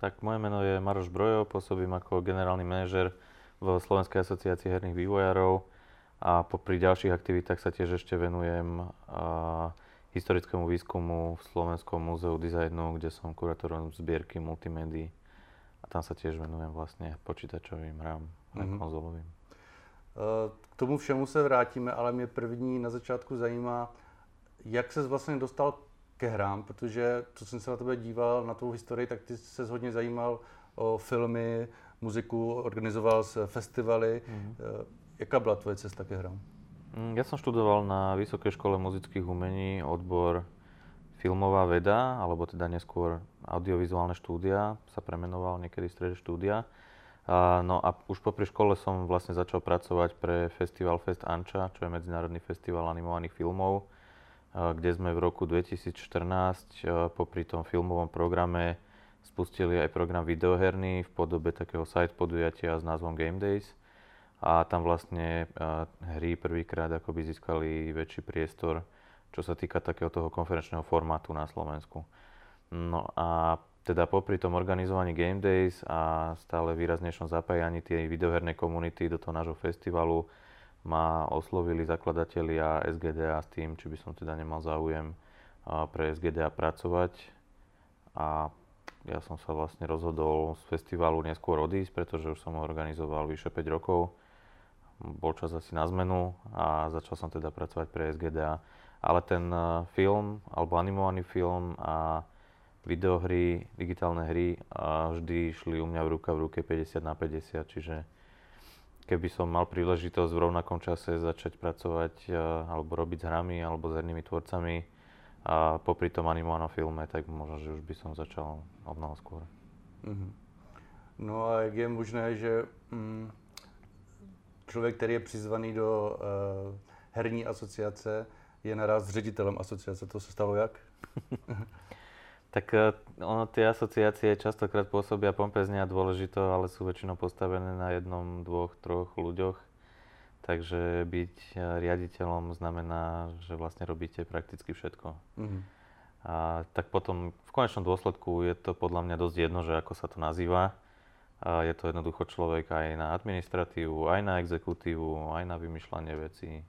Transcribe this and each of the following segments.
Tak moje meno je Maroš Brojo, pôsobím ako generálny manažer v Slovenskej asociácii herných vývojárov a popri ďalších aktivitách sa tiež ešte venujem a, historickému výskumu v Slovenskom múzeu dizajnu, kde som kurátorom zbierky multimédií a tam sa tiež venujem vlastne počítačovým hrám, mm-hmm. konzolovým. K tomu všemu se vrátíme, ale mě první na začátku zajímá, jak se vlastně dostal ke hrám, protože co jsem se na tebe díval, na tvou historii, tak ty se hodně zajímal o filmy, muziku, organizoval se festivaly. Mm. Jaká byla tvoje cesta ke hrám? Mm, ja som študoval na Vysokej škole muzických umení odbor filmová veda, alebo teda neskôr audiovizuálne štúdia, sa premenoval niekedy v strede štúdia. A, no a už popri škole som vlastne začal pracovať pre Festival Fest Anča, čo je medzinárodný festival animovaných filmov, kde sme v roku 2014 popri tom filmovom programe spustili aj program videoherný v podobe takého site podujatia s názvom Game Days. A tam vlastne hry prvýkrát akoby získali väčší priestor, čo sa týka takého toho konferenčného formátu na Slovensku. No a teda popri tom organizovaní Game Days a stále výraznejšom zapájaní tej videohernej komunity do toho nášho festivalu ma oslovili zakladatelia SGDA s tým, či by som teda nemal záujem pre SGDA pracovať. A ja som sa vlastne rozhodol z festivalu neskôr odísť, pretože už som ho organizoval vyše 5 rokov. Bol čas asi na zmenu a začal som teda pracovať pre SGDA. Ale ten film, alebo animovaný film a videohry, digitálne hry a vždy šli u mňa v ruka v ruke 50 na 50, čiže keby som mal príležitosť v rovnakom čase začať pracovať alebo robiť s hrami alebo s hernými tvorcami a popri tom animovanom filme, tak možno, že už by som začal od mnoho skôr. Mm-hmm. No a jak je možné, že mm, člověk, který je přizvaný do uh, herní asociace, je naraz ředitelem asociace. To se stalo jak? Tak e, ono, tie asociácie častokrát pôsobia pompezne a dôležito, ale sú väčšinou postavené na jednom, dvoch, troch ľuďoch. Takže byť e, riaditeľom znamená, že vlastne robíte prakticky všetko. Mm-hmm. A tak potom v konečnom dôsledku je to podľa mňa dosť jedno, že ako sa to nazýva. A je to jednoducho človek aj na administratívu, aj na exekutívu, aj na vymýšľanie vecí.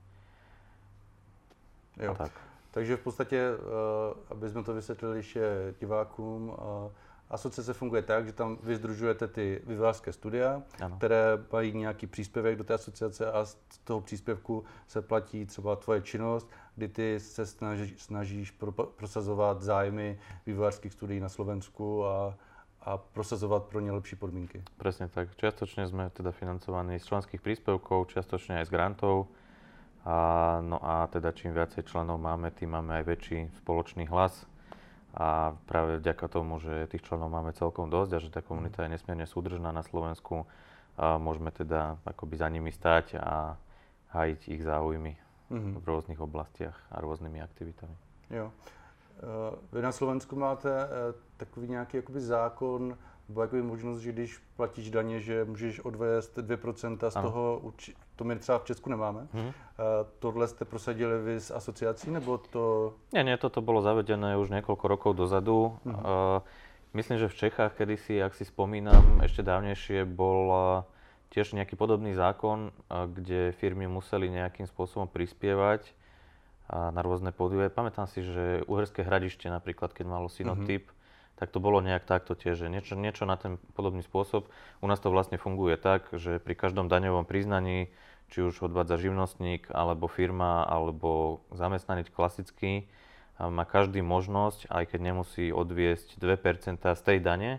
Jo. A tak. Takže v podstatě, eh, aby jsme to vysvětlili ještě divákům, eh, asociace funguje tak, že tam vy združujete ty vyvářské studia, ano. které mají nějaký příspěvek do té asociace a z toho příspěvku se platí třeba tvoje činnost, kdy ty se snaží, snažíš pro, prosazovat zájmy vývojářských studií na Slovensku a, a prosazovat pro ně lepší podmínky. Presne tak. Čiastočne sme teda financovaní z členských príspevkov, čiastočne aj z grantov. A, no a teda čím viacej členov máme, tým máme aj väčší spoločný hlas. A práve vďaka tomu, že tých členov máme celkom dosť a že tá komunita je nesmierne súdržná na Slovensku, a môžeme teda akoby za nimi stať a hájiť ich záujmy mm-hmm. v rôznych oblastiach a rôznymi aktivitami. Jo. E, vy na Slovensku máte e, takový nějaký jakoby zákon, nebo jakoby možnost, že když platíš daně, že můžeš odvést 2% z ano. toho, to my třeba v Česku nemáme. Hmm. Uh, tohle ste prosadili vy z asociací, nebo to... Nie, nie, toto bolo zavedené už niekoľko rokov dozadu. Hmm. Uh, myslím, že v Čechách kedysi, ak si spomínam, ešte dávnejšie bol tiež nejaký podobný zákon, kde firmy museli nejakým spôsobom prispievať na rôzne poduje. Pamätám si, že Uherské hradište napríklad, keď malo synotyp, hmm tak to bolo nejak takto tiež, že niečo, niečo na ten podobný spôsob. U nás to vlastne funguje tak, že pri každom daňovom priznaní, či už odvádza živnostník, alebo firma, alebo zamestnanec klasický, má každý možnosť, aj keď nemusí odviesť 2% z tej dane,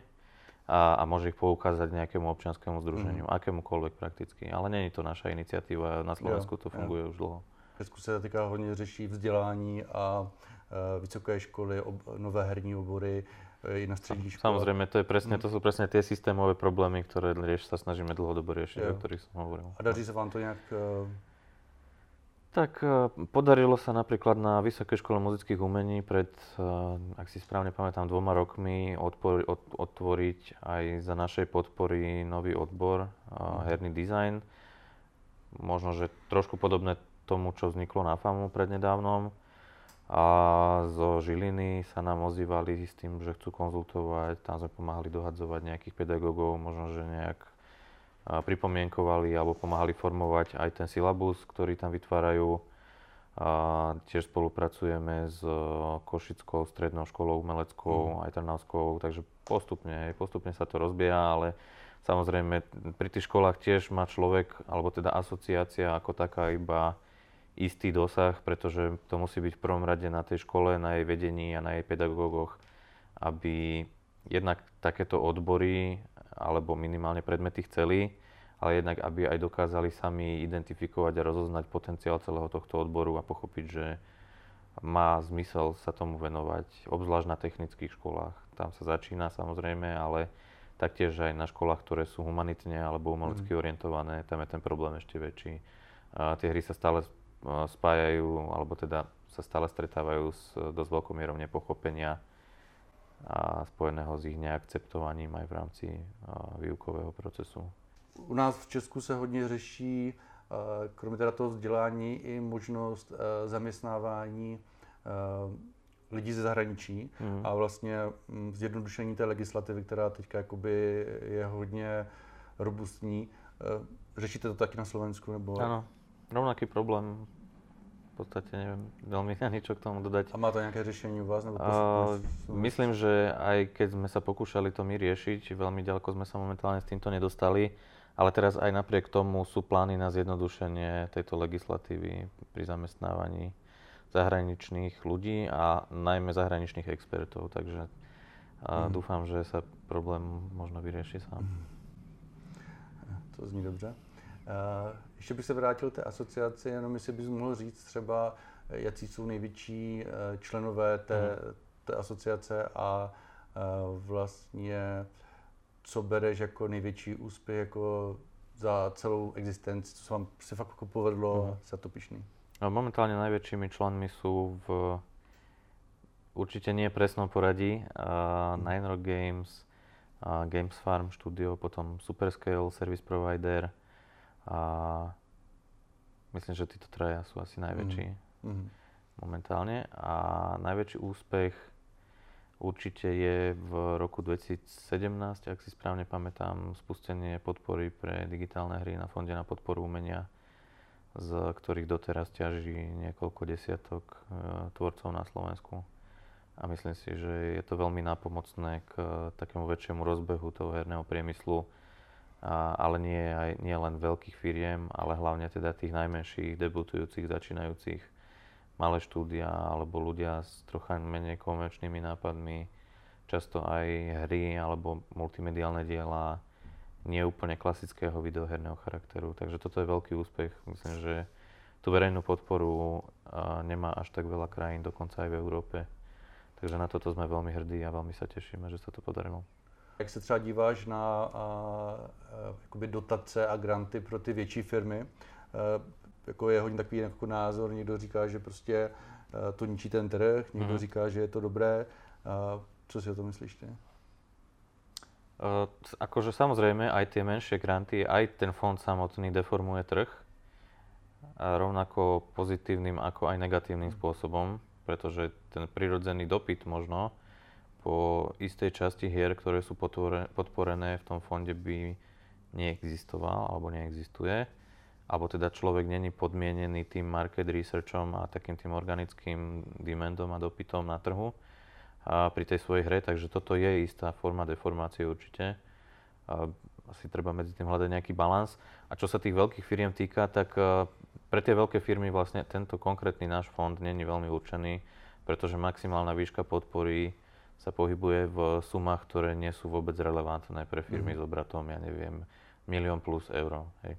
a, a môže ich poukázať nejakému občianskému združeniu, mm. akémukoľvek prakticky. Ale není to naša iniciatíva, na Slovensku to funguje jo. už dlho. V Česku se týká hodně řeší vzdělání a e, vysoké školy, ob, nové herní obory, i na strední škole. Samozrejme, to, je presne, to sú presne tie systémové problémy, ktoré rieš, sa snažíme dlhodobo riešiť, o ktorých som hovoril. A daří sa vám to nejak... Uh... Tak uh, podarilo sa napríklad na Vysokej škole muzických umení pred, uh, ak si správne pamätám, dvoma rokmi odpor, od, otvoriť aj za našej podpory nový odbor, uh, herný dizajn. Možno, že trošku podobné tomu, čo vzniklo na FAMu prednedávnom A zo Žiliny sa nám ozývali s tým, že chcú konzultovať, tam sme pomáhali dohadzovať nejakých pedagógov, možno, že nejak pripomienkovali alebo pomáhali formovať aj ten syllabus, ktorý tam vytvárajú. A tiež spolupracujeme s Košickou strednou školou umeleckou, mm. aj Trnavskou, takže postupne, postupne sa to rozbieha, ale samozrejme pri tých školách tiež má človek, alebo teda asociácia ako taká iba istý dosah, pretože to musí byť v prvom rade na tej škole, na jej vedení a na jej pedagógoch, aby jednak takéto odbory alebo minimálne predmety chceli, ale jednak aby aj dokázali sami identifikovať a rozoznať potenciál celého tohto odboru a pochopiť, že má zmysel sa tomu venovať, obzvlášť na technických školách. Tam sa začína samozrejme, ale taktiež aj na školách, ktoré sú humanitne alebo umelecky mm. orientované, tam je ten problém ešte väčší. A tie hry sa stále spájajú, alebo teda sa stále stretávajú s dosť veľkou mierou nepochopenia a spojeného s ich neakceptovaním aj v rámci výukového procesu. U nás v Česku se hodně řeší, kromě teda toho vzdělání, i možnost zaměstnávání lidí ze zahraničí mm. a vlastně mm, zjednodušení té legislativy, která teďka jakoby je hodně robustní. Řešíte to taky na Slovensku? Nebo... Ano, rovnaký problém. V podstate neviem veľmi ani čo k tomu dodať. A má to nejaké riešenie u vás? Nebo uh, myslím, že aj keď sme sa pokúšali to my riešiť, veľmi ďaleko sme sa momentálne s týmto nedostali, ale teraz aj napriek tomu sú plány na zjednodušenie tejto legislatívy pri zamestnávaní zahraničných ľudí a najmä zahraničných expertov, takže mm. dúfam, že sa problém možno vyrieši sám. To zní dobře. Uh, ještě bych se vrátil té asociaci, jenom jestli bys mohl říct třeba, jaký jsou největší uh, členové té, mm. té asociace a vlastně co bereš jako největší úspěch jako za celou existenci, co se vám se fakt jako povedlo mm. sa to pišný? No, momentálne najväčšími členmi sú v určite nie presnom poradí uh. Nine Rock Games, uh, Games Farm Studio, potom Superscale Service Provider, a myslím, že títo traja sú asi najväčší mm. momentálne. A najväčší úspech určite je v roku 2017, ak si správne pamätám, spustenie podpory pre digitálne hry na Fonde na podporu umenia, z ktorých doteraz ťaží niekoľko desiatok e, tvorcov na Slovensku. A myslím si, že je to veľmi nápomocné k takému väčšiemu rozbehu toho herného priemyslu, a, ale nie, aj, nie len veľkých firiem, ale hlavne teda tých najmenších, debutujúcich, začínajúcich malé štúdia alebo ľudia s trocha menej komerčnými nápadmi, často aj hry alebo multimediálne diela, nie úplne klasického videoherného charakteru. Takže toto je veľký úspech. Myslím, že tú verejnú podporu a, nemá až tak veľa krajín, dokonca aj v Európe. Takže na toto sme veľmi hrdí a veľmi sa tešíme, že sa to podarilo. Jak se třeba díváš na a, a, jakoby dotace a granty pro ty větší firmy? A, jako je hodně takový jako názor, někdo říká, že prostě a, to ničí ten trh, někdo mm-hmm. říká, že je to dobré. A, co si o to myslíš ty? Uh, akože samozrejme aj tie menšie granty, aj ten fond samotný deformuje trh. A rovnako pozitívnym ako aj negatívnym spôsobom, pretože ten prirodzený dopyt možno po istej časti hier, ktoré sú podporené v tom fonde, by neexistoval alebo neexistuje. Alebo teda človek není podmienený tým market researchom a takým tým organickým demandom a dopytom na trhu a pri tej svojej hre, takže toto je istá forma deformácie určite. A asi treba medzi tým hľadať nejaký balans. A čo sa tých veľkých firiem týka, tak pre tie veľké firmy vlastne tento konkrétny náš fond není veľmi určený, pretože maximálna výška podpory sa pohybuje v sumách, ktoré nie sú vôbec relevantné pre firmy mm. s obratom, ja neviem, milión plus eur. Hej.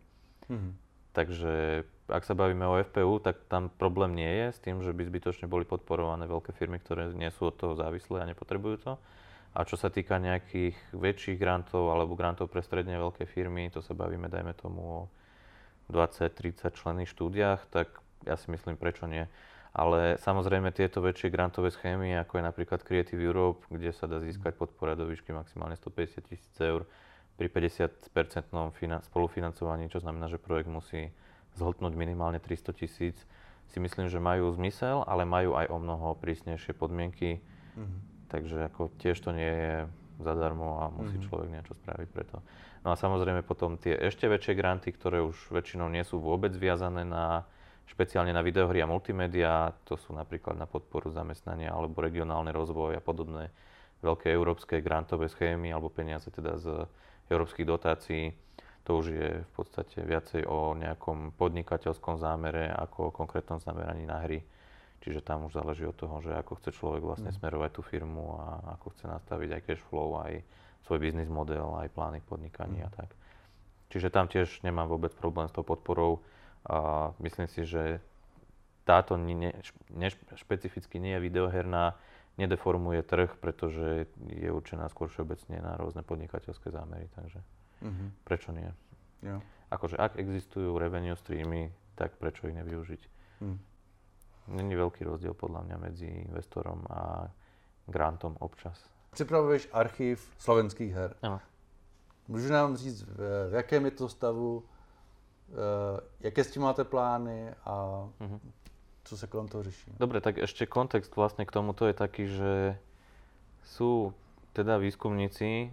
Mm. Takže ak sa bavíme o FPU, tak tam problém nie je s tým, že by zbytočne boli podporované veľké firmy, ktoré nie sú od toho závislé a nepotrebujú to. A čo sa týka nejakých väčších grantov alebo grantov pre stredne veľké firmy, to sa bavíme, dajme tomu o 20-30 členných štúdiách, tak ja si myslím, prečo nie. Ale samozrejme tieto väčšie grantové schémy, ako je napríklad Creative Europe, kde sa dá získať podpora do výšky maximálne 150 tisíc eur pri 50-percentnom spolufinancovaní, čo znamená, že projekt musí zhltnúť minimálne 300 tisíc, si myslím, že majú zmysel, ale majú aj o mnoho prísnejšie podmienky. Mm-hmm. Takže ako tiež to nie je zadarmo a musí mm-hmm. človek niečo spraviť preto. No a samozrejme potom tie ešte väčšie granty, ktoré už väčšinou nie sú vôbec viazané na špeciálne na videohry a multimédia, to sú napríklad na podporu zamestnania alebo regionálny rozvoj a podobné veľké európske grantové schémy alebo peniaze teda z európskych dotácií. To už je v podstate viacej o nejakom podnikateľskom zámere ako o konkrétnom zameraní na hry. Čiže tam už záleží od toho, že ako chce človek vlastne mm. smerovať tú firmu a ako chce nastaviť aj cash flow, aj svoj biznis model, aj plány podnikania a tak. Čiže tam tiež nemám vôbec problém s tou podporou. A myslím si, že táto ne, ne, špecificky nie je videoherná, nedeformuje trh, pretože je určená skôr všeobecne na rôzne podnikateľské zámery, takže mm-hmm. prečo nie? Ja. Akože ak existujú revenue streamy, tak prečo ich nevyužiť? Mm. Není veľký rozdiel podľa mňa medzi investorom a grantom občas. Připravuješ archiv slovenských her. Ano. Můžu nám říct, v, jakém je to stavu, jaké s tím máte plány a uh-huh. co sa kolem toho řeší? Dobre, tak ešte kontext vlastne k tomuto je taký, že sú teda výskumníci,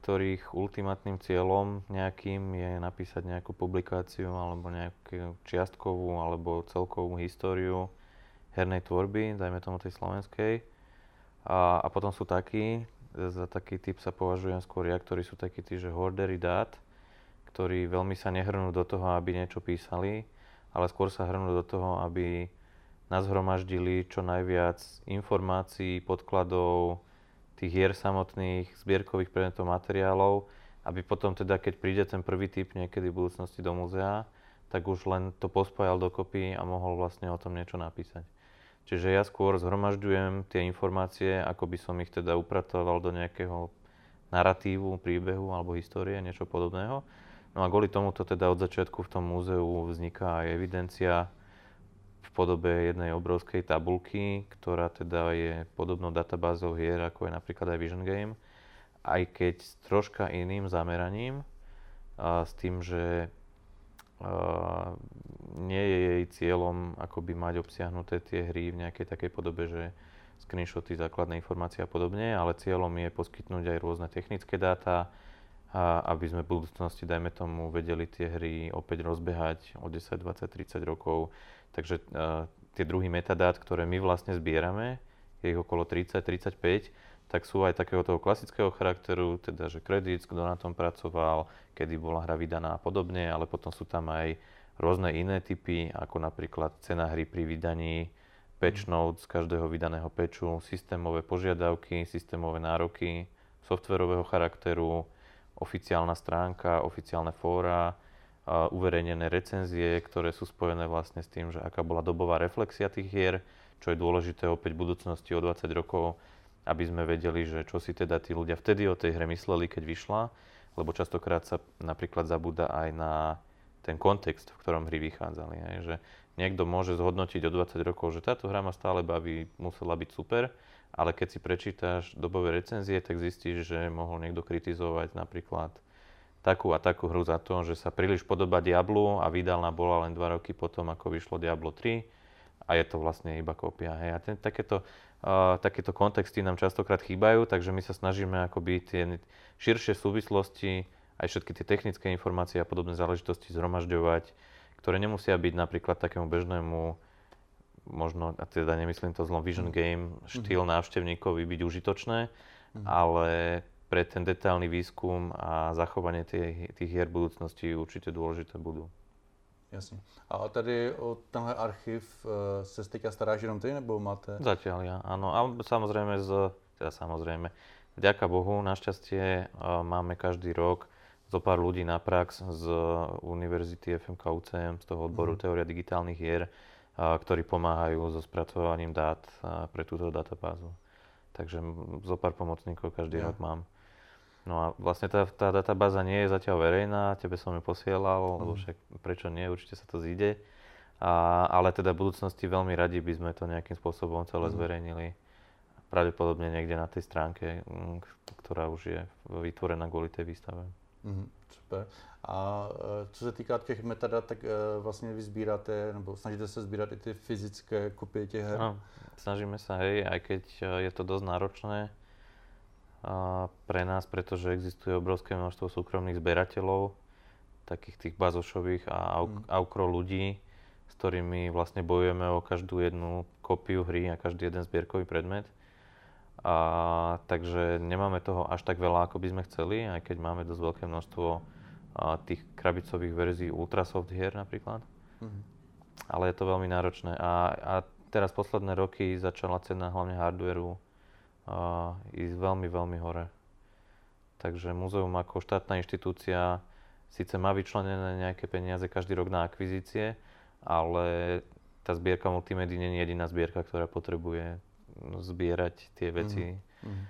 ktorých ultimátnym cieľom nejakým je napísať nejakú publikáciu alebo nejakú čiastkovú alebo celkovú históriu hernej tvorby, dajme tomu tej slovenskej. A, a potom sú takí, za taký typ sa považujem skôr ja, ktorí sú takí tí, že hordery dát, ktorí veľmi sa nehrnú do toho, aby niečo písali, ale skôr sa hrnú do toho, aby nazhromaždili čo najviac informácií, podkladov, tých hier samotných, zbierkových predmetov, materiálov, aby potom teda, keď príde ten prvý typ niekedy v budúcnosti do múzea, tak už len to pospájal dokopy a mohol vlastne o tom niečo napísať. Čiže ja skôr zhromažďujem tie informácie, ako by som ich teda upratoval do nejakého narratívu, príbehu alebo histórie, niečo podobného. No a kvôli tomuto teda od začiatku v tom múzeu vzniká aj evidencia v podobe jednej obrovskej tabulky, ktorá teda je podobnou databázou hier, ako je napríklad aj Vision Game, aj keď s troška iným zameraním, a s tým, že nie je jej cieľom akoby mať obsiahnuté tie hry v nejakej takej podobe, že screenshoty, základné informácie a podobne, ale cieľom je poskytnúť aj rôzne technické dáta, a aby sme v budúcnosti, dajme tomu, vedeli tie hry opäť rozbehať o 10, 20, 30 rokov. Takže uh, tie druhy metadát, ktoré my vlastne zbierame, je ich okolo 30, 35, tak sú aj takého toho klasického charakteru, teda že kredit, kto na tom pracoval, kedy bola hra vydaná a podobne, ale potom sú tam aj rôzne iné typy, ako napríklad cena hry pri vydaní, patch mhm. notes z každého vydaného patchu, systémové požiadavky, systémové nároky, softverového charakteru, oficiálna stránka, oficiálne fóra, uverejnené recenzie, ktoré sú spojené vlastne s tým, že aká bola dobová reflexia tých hier, čo je dôležité opäť v budúcnosti o 20 rokov, aby sme vedeli, že čo si teda tí ľudia vtedy o tej hre mysleli, keď vyšla, lebo častokrát sa napríklad zabúda aj na ten kontext, v ktorom hry vychádzali. Hej, že niekto môže zhodnotiť o 20 rokov, že táto hra ma stále baví, musela byť super, ale keď si prečítaš dobové recenzie, tak zistíš, že mohol niekto kritizovať napríklad takú a takú hru za to, že sa príliš podobá Diablu a vydalná bola len 2 roky potom, ako vyšlo Diablo 3 a je to vlastne iba kópia. Hej. A ten, takéto takéto kontexty nám častokrát chýbajú, takže my sa snažíme akoby tie širšie súvislosti, aj všetky tie technické informácie a podobné záležitosti zhromažďovať, ktoré nemusia byť napríklad takému bežnému, možno, a teda nemyslím to zlom vision mhm. game, štýl mm-hmm. návštevníkovi byť užitočné, mm-hmm. ale pre ten detailný výskum a zachovanie tých, tých hier budúcnosti určite dôležité budú. Jasně. A tady o tenhle archiv e, se teďka staráš jenom ty, nebo máte? Zatiaľ ja, áno. A samozrejme, z, teda samozrejme, vďaka Bohu, našťastie e, máme každý rok zo pár ľudí na prax z Univerzity FMK UCM, z toho odboru mm. teória digitálnych hier, ktorí pomáhajú so spracovaním dát pre túto databázu. Takže zo pár pomocníkov každý ja. rok mám. No a vlastne tá, tá databáza nie je zatiaľ verejná, tebe som ju posielal, mm. lebo však prečo nie, určite sa to zíde. A, ale teda v budúcnosti veľmi radi by sme to nejakým spôsobom celé mm. zverejnili. Pravdepodobne niekde na tej stránke, ktorá už je vytvorená kvôli tej výstave. Mm, super. A e, co se týká těch metadat, tak e, vlastně vy sbíráte, nebo snažíte se sbírat i ty fyzické kopie těch her? No, snažíme sa, hej, aj keď e, je to dosť náročné pre nás, pretože existuje obrovské množstvo súkromných zberateľov, takých tých bazošových a auk- mm. aukro ľudí, s ktorými vlastne bojujeme o každú jednu kópiu hry a každý jeden zbierkový predmet. A, takže nemáme toho až tak veľa, ako by sme chceli, aj keď máme dosť veľké množstvo a, tých krabicových verzií Ultrasoft hier napríklad. Mm-hmm. Ale je to veľmi náročné. A, a teraz posledné roky začala cena hlavne hardwareu a, ísť veľmi, veľmi hore. Takže múzeum ako štátna inštitúcia síce má vyčlenené nejaké peniaze každý rok na akvizície, ale tá zbierka multimedy nie je jediná zbierka, ktorá potrebuje zbierať tie veci, mm-hmm.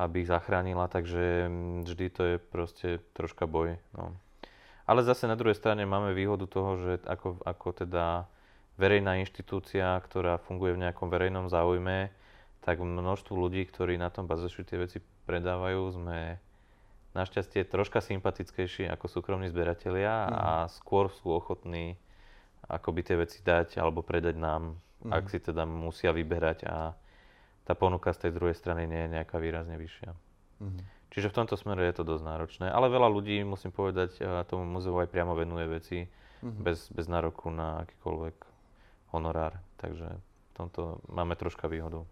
aby ich zachránila, takže vždy to je proste troška boj. No. Ale zase na druhej strane máme výhodu toho, že ako, ako teda verejná inštitúcia, ktorá funguje v nejakom verejnom záujme, tak množstvo ľudí, ktorí na tom bazošu tie veci predávajú, sme našťastie troška sympatickejší ako súkromní zberatelia mm. a skôr sú ochotní akoby tie veci dať alebo predať nám, mm. ak si teda musia vyberať a tá ponuka z tej druhej strany nie je nejaká výrazne vyššia. Mm-hmm. Čiže v tomto smere je to dosť náročné. Ale veľa ľudí, musím povedať, tomu muzeu aj priamo venuje veci mm-hmm. bez, bez nároku na akýkoľvek honorár. Takže v tomto máme troška výhodu.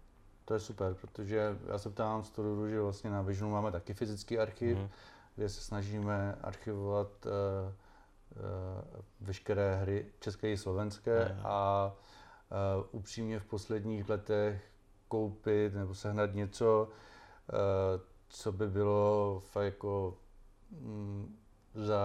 To je super, protože já se ptám z toho důvodu, že vlastně na Visionu máme taky fyzický archiv, mm-hmm. kde se snažíme archivovat uh, uh, veškeré hry české i slovenské mm-hmm. a uh, upřímně v posledních letech koupit nebo sehnat něco, eh, co by bylo fakt jako mm, za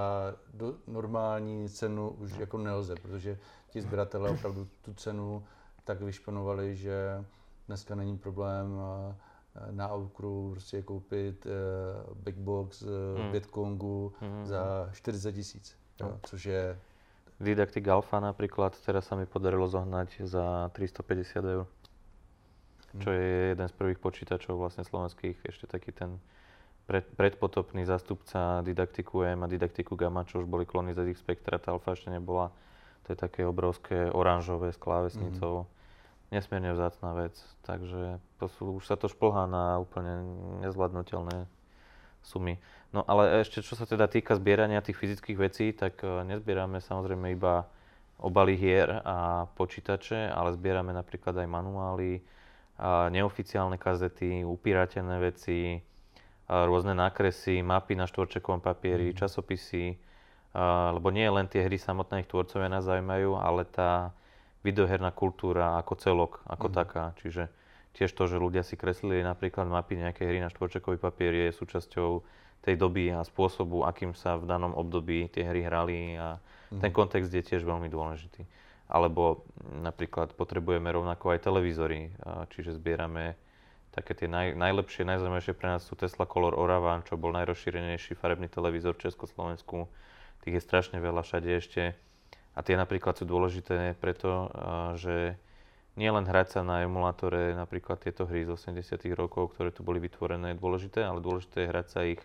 do, normální cenu už jako nelze, protože ti sběratelé opravdu tu cenu tak vyšpanovali, že dneska není problém eh, na Aukru prostě koupit uh, big box uh, mm. Bitkongu mm. za 40 tisíc, no. což je... Didactic Alpha napríklad, teraz sa mi podarilo zohnať za 350 eur čo je jeden z prvých počítačov vlastne slovenských, ešte taký ten pred, predpotopný zástupca Didaktiku M a Didaktiku Gamma, čo už boli klony ZX Spectra, tá alfa ešte nebola. To je také obrovské oranžové s klávesnicou. Mm-hmm. Nesmierne vzácná vec, takže to sú, už sa to šplhá na úplne nezvládnutelné sumy. No ale ešte čo sa teda týka zbierania tých fyzických vecí, tak uh, nezbierame samozrejme iba obaly hier a počítače, ale zbierame napríklad aj manuály, neoficiálne kazety, upíratené veci, rôzne nákresy, mapy na štvorčekovom papieri, mm. časopisy, lebo nie len tie hry samotné ich tvorcovia nás zaujímajú, ale tá videoherná kultúra ako celok, ako mm. taká. Čiže tiež to, že ľudia si kreslili napríklad mapy nejakej hry na štvorčekový papier je súčasťou tej doby a spôsobu, akým sa v danom období tie hry hrali a mm. ten kontext je tiež veľmi dôležitý. Alebo napríklad potrebujeme rovnako aj televízory, čiže zbierame také tie naj, najlepšie, najzaujímavejšie pre nás sú Tesla Color Oravan, čo bol najrozšírenejší farebný televízor v Československu. Tých je strašne veľa všade ešte. A tie napríklad sú dôležité preto, že nie len hrať sa na emulátore napríklad tieto hry z 80 rokov, ktoré tu boli vytvorené, je dôležité, ale dôležité je hrať sa ich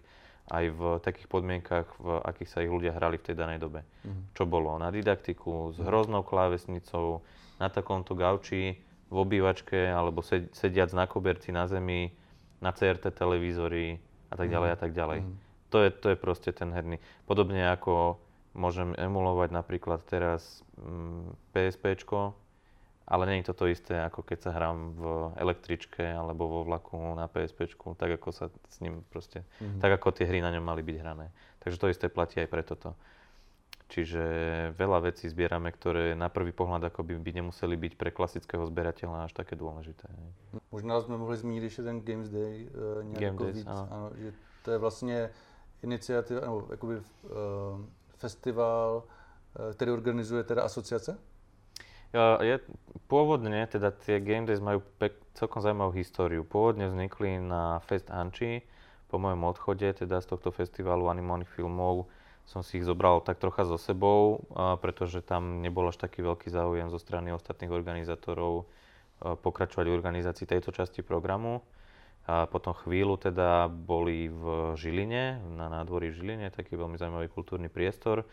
aj v takých podmienkach, v akých sa ich ľudia hrali v tej danej dobe. Mm. Čo bolo na didaktiku, s mhm. hroznou klávesnicou, na takomto gauči, v obývačke, alebo sediac na koberci na zemi, na CRT televízory a tak ďalej a tak ďalej. Mm. To, je, to je proste ten herný. Podobne ako môžem emulovať napríklad teraz mm, PSPčko, ale nie je to to isté, ako keď sa hrám v električke alebo vo vlaku na PSP, tak ako sa s ním proste, mm-hmm. tak ako tie hry na ňom mali byť hrané. Takže to isté platí aj pre toto. Čiže veľa vecí zbierame, ktoré na prvý pohľad ako by, by nemuseli byť pre klasického zberateľa až také dôležité. Možná jsme mohli zmínit ještě ten Games Day, uh, nějak Game Days, víc, ano. ano. že to je vlastně iniciativa, nebo jakoby uh, festival, uh, který organizuje teda asociace? Je, pôvodne, teda tie Game Days majú pek, celkom zaujímavú históriu. Pôvodne vznikli na Fest Anchi, po mojom odchode teda z tohto festivalu animovaných filmov som si ich zobral tak trocha so sebou, pretože tam nebol až taký veľký záujem zo strany ostatných organizátorov pokračovať v organizácii tejto časti programu. A potom chvíľu teda boli v Žiline, na nádvorí v Žiline, taký veľmi zaujímavý kultúrny priestor,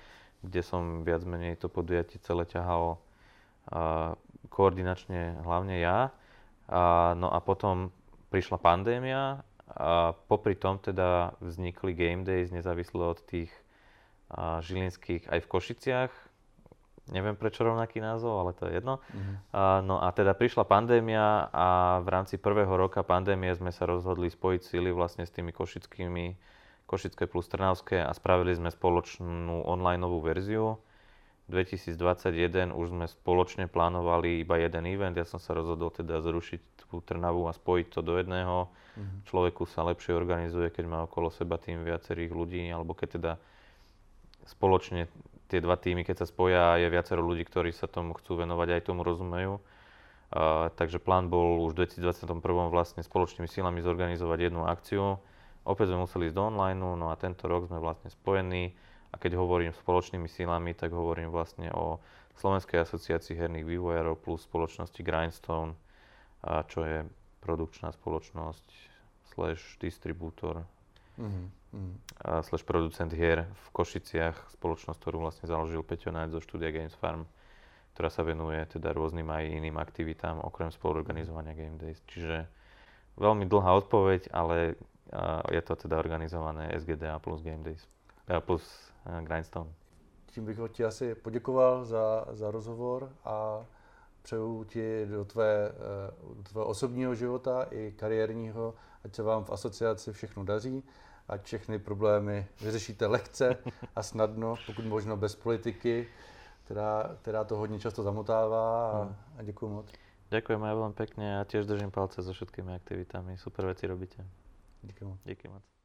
kde som viac menej to podujatie celé ťahal a, koordinačne hlavne ja. A, no a potom prišla pandémia a popri tom teda vznikli Game Days nezávislo od tých a, žilinských aj v Košiciach, neviem prečo rovnaký názov, ale to je jedno. Uh-huh. A, no a teda prišla pandémia a v rámci prvého roka pandémie sme sa rozhodli spojiť síly vlastne s tými košickými, Košické plus Trnavské a spravili sme spoločnú online verziu. 2021 už sme spoločne plánovali iba jeden event, ja som sa rozhodol teda zrušiť tú Trnavu a spojiť to do jedného. Uh-huh. Človeku sa lepšie organizuje, keď má okolo seba tým viacerých ľudí, alebo keď teda spoločne tie dva týmy, keď sa spoja, je viacero ľudí, ktorí sa tomu chcú venovať, aj tomu rozumejú. Uh, takže plán bol už v 2021 vlastne spoločnými silami zorganizovať jednu akciu. Opäť sme museli ísť do online, no a tento rok sme vlastne spojení. A keď hovorím spoločnými silami, tak hovorím vlastne o Slovenskej asociácii herných vývojárov plus spoločnosti Grindstone, a čo je produkčná spoločnosť slash distribútor mm-hmm. a slash producent hier v Košiciach, spoločnosť, ktorú vlastne založil Peťo Nájď zo štúdia Games Farm, ktorá sa venuje teda rôznym aj iným aktivitám, okrem spoluorganizovania Game Days. Čiže veľmi dlhá odpoveď, ale je to teda organizované SGDA plus Game Days, plus uh, Grindstone. Tím bych ti asi poděkoval za, za rozhovor a přeju ti do tvé, do tvého osobního života i kariérního, ať se vám v asociaci všechno daří ať všechny problémy vyřešíte lehce a snadno, pokud možno bez politiky, která, která to hodně často zamotává a, a děkuji moc. Ďakujem aj veľmi pekne a tiež držím palce so všetkými aktivitami. Super veci robíte. Díky moc. Díky moc.